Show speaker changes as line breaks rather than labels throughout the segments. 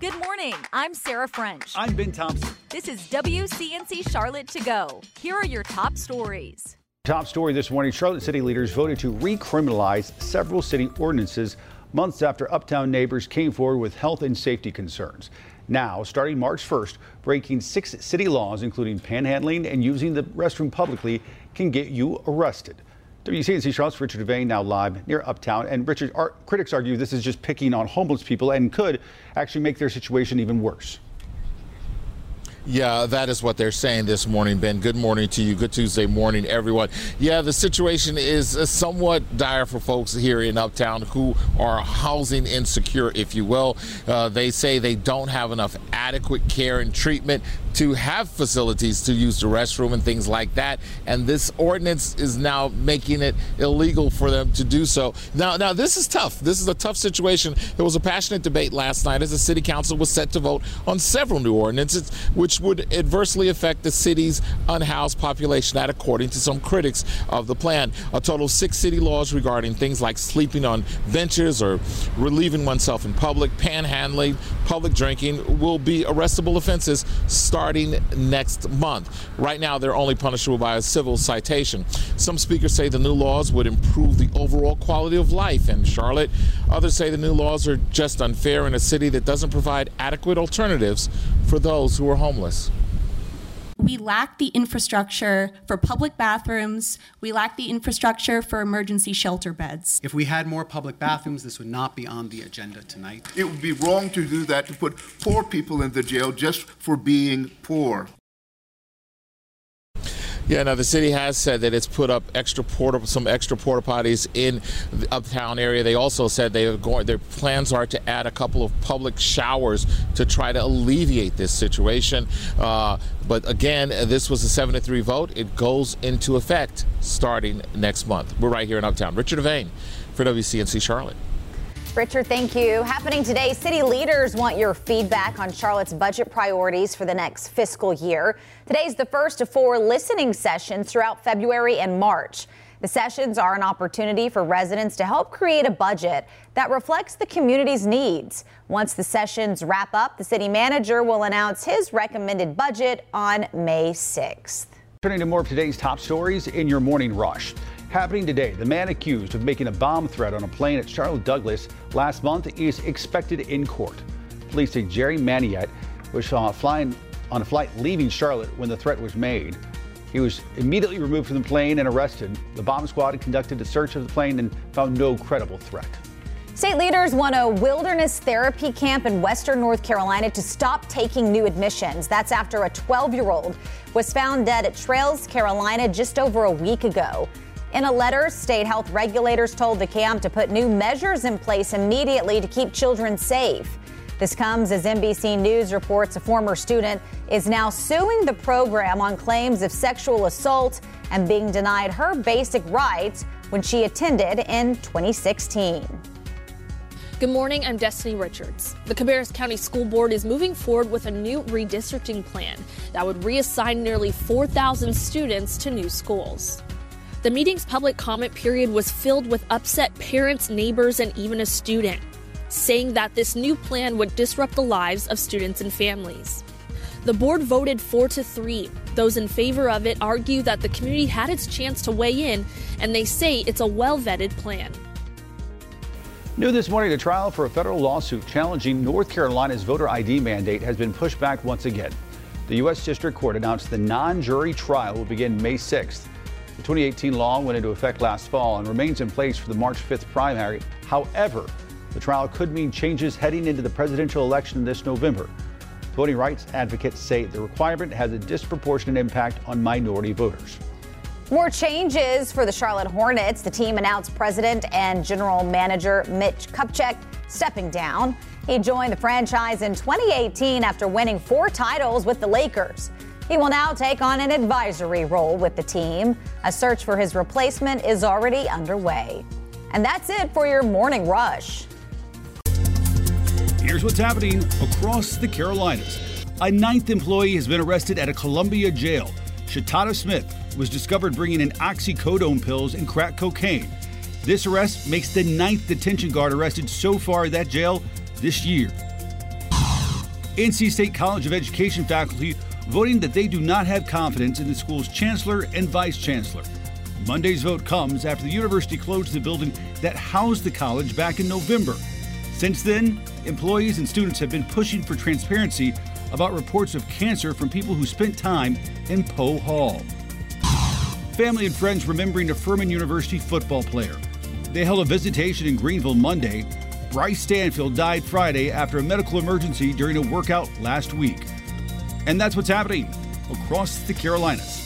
Good morning. I'm Sarah French.
I'm Ben Thompson.
This is WCNC Charlotte to go. Here are your top stories.
Top story this morning Charlotte city leaders voted to recriminalize several city ordinances months after uptown neighbors came forward with health and safety concerns. Now, starting March 1st, breaking six city laws, including panhandling and using the restroom publicly, can get you arrested. WCNC Charlotte's Richard DeVayne now live near Uptown. And Richard, our critics argue this is just picking on homeless people and could actually make their situation even worse.
Yeah, that is what they're saying this morning, Ben. Good morning to you. Good Tuesday morning, everyone. Yeah, the situation is somewhat dire for folks here in Uptown who are housing insecure, if you will. Uh, they say they don't have enough adequate care and treatment to have facilities to use the restroom and things like that. And this ordinance is now making it illegal for them to do so. Now, now this is tough. This is a tough situation. There was a passionate debate last night as the city council was set to vote on several new ordinances, which would adversely affect the city's unhoused population, that according to some critics of the plan. A total of six city laws regarding things like sleeping on benches or relieving oneself in public, panhandling, public drinking will be arrestable offenses starting next month. Right now, they're only punishable by a civil citation. Some speakers say the new laws would improve the overall quality of life in Charlotte. Others say the new laws are just unfair in a city that doesn't provide adequate alternatives for those who are homeless.
We lack the infrastructure for public bathrooms. We lack the infrastructure for emergency shelter beds.
If we had more public bathrooms, this would not be on the agenda tonight.
It would be wrong to do that, to put poor people in the jail just for being poor.
Yeah, now the city has said that it's put up extra porta, some extra porta potties in the uptown area. They also said they are going. Their plans are to add a couple of public showers to try to alleviate this situation. Uh, but again, this was a seven to three vote. It goes into effect starting next month. We're right here in Uptown. Richard DeVayne for WCNC Charlotte.
Richard, thank you. Happening today, city leaders want your feedback on Charlotte's budget priorities for the next fiscal year. Today's the first of four listening sessions throughout February and March. The sessions are an opportunity for residents to help create a budget that reflects the community's needs. Once the sessions wrap up, the city manager will announce his recommended budget on May 6th.
Turning to more of today's top stories in your morning rush. Happening today, the man accused of making a bomb threat on a plane at Charlotte Douglas last month is expected in court. Police say Jerry Maniette was uh, flying on a flight leaving Charlotte when the threat was made. He was immediately removed from the plane and arrested. The bomb squad conducted a search of the plane and found no credible threat.
State leaders want a wilderness therapy camp in western North Carolina to stop taking new admissions. That's after a 12 year old was found dead at Trails, Carolina just over a week ago. In a letter, state health regulators told the camp to put new measures in place immediately to keep children safe. This comes as NBC News reports a former student is now suing the program on claims of sexual assault and being denied her basic rights when she attended in 2016.
Good morning, I'm Destiny Richards. The Cabarrus County School Board is moving forward with a new redistricting plan that would reassign nearly 4,000 students to new schools. The meeting's public comment period was filled with upset parents, neighbors, and even a student, saying that this new plan would disrupt the lives of students and families. The board voted 4 to 3. Those in favor of it argue that the community had its chance to weigh in, and they say it's a well vetted plan.
New this morning, the trial for a federal lawsuit challenging North Carolina's voter ID mandate has been pushed back once again. The U.S. District Court announced the non jury trial will begin May 6th. The 2018 law went into effect last fall and remains in place for the March 5th primary. However, the trial could mean changes heading into the presidential election this November. Voting rights advocates say the requirement has a disproportionate impact on minority voters.
More changes for the Charlotte Hornets. The team announced president and general manager Mitch Kupchak stepping down. He joined the franchise in 2018 after winning four titles with the Lakers. He will now take on an advisory role with the team. A search for his replacement is already underway. And that's it for your morning rush.
Here's what's happening across the Carolinas. A ninth employee has been arrested at a Columbia jail. Shatana Smith was discovered bringing in oxycodone pills and crack cocaine. This arrest makes the ninth detention guard arrested so far at that jail this year.
NC State College of Education faculty voting that they do not have confidence in the school's chancellor and vice chancellor. Monday's vote comes after the university closed the building that housed the college back in November. Since then, employees and students have been pushing for transparency about reports of cancer from people who spent time in Poe Hall. Family and friends remembering a Furman University football player. They held a visitation in Greenville Monday. Bryce Stanfield died Friday after a medical emergency during a workout last week. And that's what's happening across the Carolinas.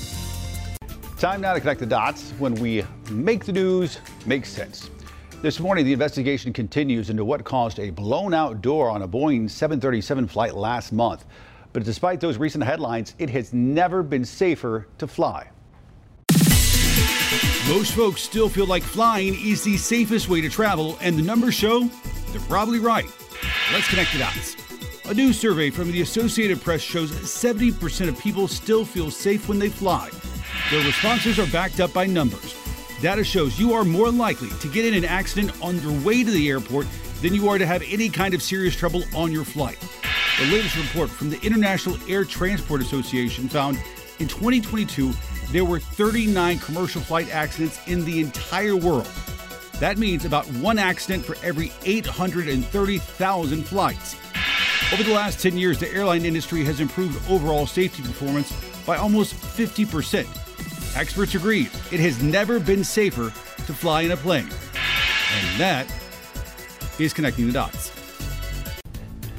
Time now to connect the dots when we make the news make sense. This morning, the investigation continues into what caused a blown out door on a Boeing 737 flight last month. But despite those recent headlines, it has never been safer to fly.
Most folks still feel like flying is the safest way to travel, and the numbers show they're probably right. Let's connect the dots. A new survey from the Associated Press shows 70% of people still feel safe when they fly. Their responses are backed up by numbers. Data shows you are more likely to get in an accident on your way to the airport than you are to have any kind of serious trouble on your flight. The latest report from the International Air Transport Association found in 2022 there were 39 commercial flight accidents in the entire world. That means about one accident for every 830,000 flights. Over the last 10 years, the airline industry has improved overall safety performance by almost 50%. Experts agree it has never been safer to fly in a plane. And that is connecting the dots.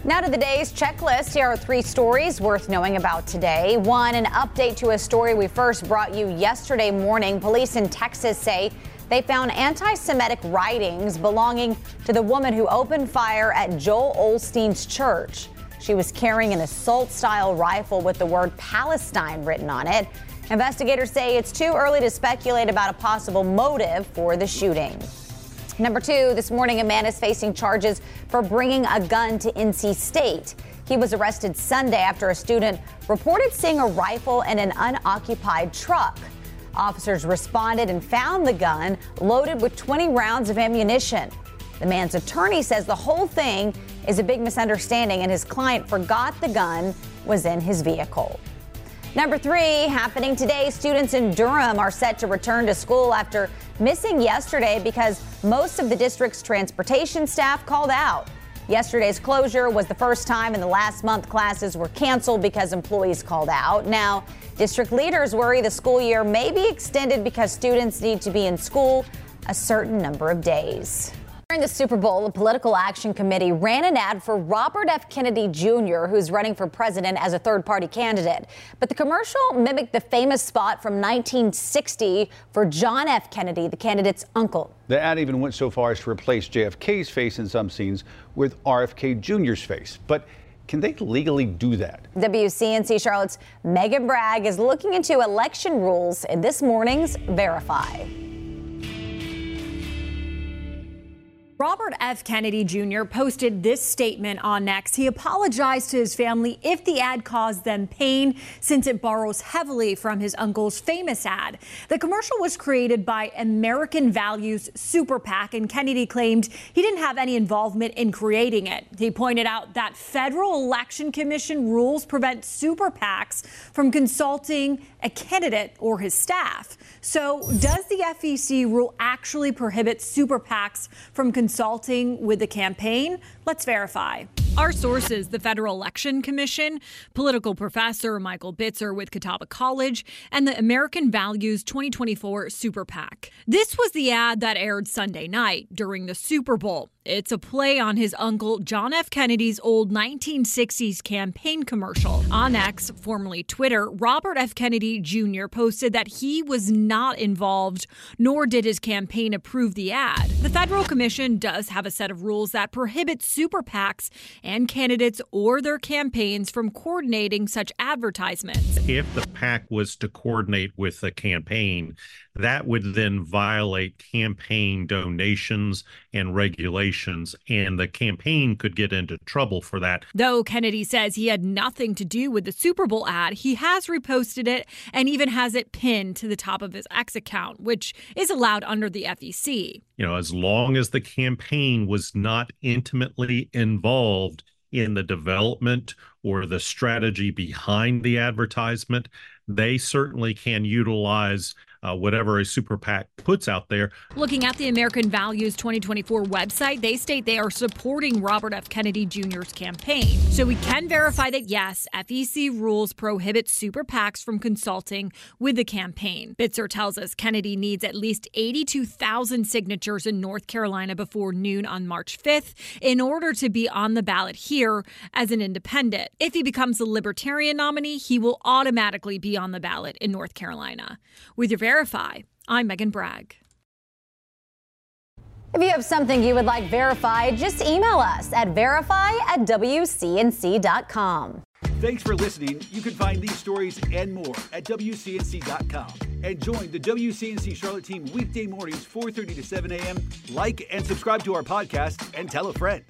Now to the day's checklist. Here are three stories worth knowing about today. One, an update to a story we first brought you yesterday morning. Police in Texas say they found anti Semitic writings belonging to the woman who opened fire at Joel Osteen's church. She was carrying an assault style rifle with the word Palestine written on it. Investigators say it's too early to speculate about a possible motive for the shooting. Number two, this morning, a man is facing charges for bringing a gun to NC State. He was arrested Sunday after a student reported seeing a rifle in an unoccupied truck. Officers responded and found the gun loaded with 20 rounds of ammunition. The man's attorney says the whole thing is a big misunderstanding and his client forgot the gun was in his vehicle. Number three, happening today, students in Durham are set to return to school after missing yesterday because most of the district's transportation staff called out. Yesterday's closure was the first time in the last month classes were canceled because employees called out. Now, district leaders worry the school year may be extended because students need to be in school a certain number of days. During the Super Bowl, the Political Action Committee ran an ad for Robert F. Kennedy Jr., who's running for president as a third party candidate. But the commercial mimicked the famous spot from 1960 for John F. Kennedy, the candidate's uncle.
The ad even went so far as to replace JFK's face in some scenes with RFK Jr.'s face. But can they legally do that?
WCNC Charlotte's Megan Bragg is looking into election rules in this morning's Verify.
Robert F. Kennedy Jr. posted this statement on X. He apologized to his family if the ad caused them pain, since it borrows heavily from his uncle's famous ad. The commercial was created by American Values Super PAC, and Kennedy claimed he didn't have any involvement in creating it. He pointed out that federal election commission rules prevent super PACs from consulting a candidate or his staff. So, does the FEC rule actually prohibit super PACs from consulting with the campaign? Let's verify. Our sources, the Federal Election Commission, political professor Michael Bitzer with Catawba College, and the American Values 2024 Super PAC. This was the ad that aired Sunday night during the Super Bowl. It's a play on his uncle John F. Kennedy's old 1960s campaign commercial. On X, formerly Twitter, Robert F. Kennedy Jr. posted that he was not involved, nor did his campaign approve the ad. The Federal Commission does have a set of rules that prohibit super PACs and candidates or their campaigns from coordinating such advertisements.
If the PAC was to coordinate with the campaign, that would then violate campaign donations and regulations, and the campaign could get into trouble for that.
Though Kennedy says he had nothing to do with the Super Bowl ad, he has reposted it and even has it pinned to the top of his X account, which is allowed under the FEC.
You know, as long as the campaign was not intimately involved in the development or the strategy behind the advertisement, they certainly can utilize uh, whatever a super PAC puts out there.
Looking at the American Values 2024 website, they state they are supporting Robert F. Kennedy Jr.'s campaign. So we can verify that yes, FEC rules prohibit super PACs from consulting with the campaign. Bitzer tells us Kennedy needs at least 82,000 signatures in North Carolina before noon on March 5th in order to be on the ballot here as an independent. If he becomes the Libertarian nominee, he will automatically be on the ballot in North Carolina. With your Verify. I'm Megan Bragg.
If you have something you would like verified, just email us at verify at WCNC.com.
Thanks for listening. You can find these stories and more at WCNC.com. And join the WCNC Charlotte team weekday mornings, 4.30 to 7 a.m. Like and subscribe to our podcast and tell a friend.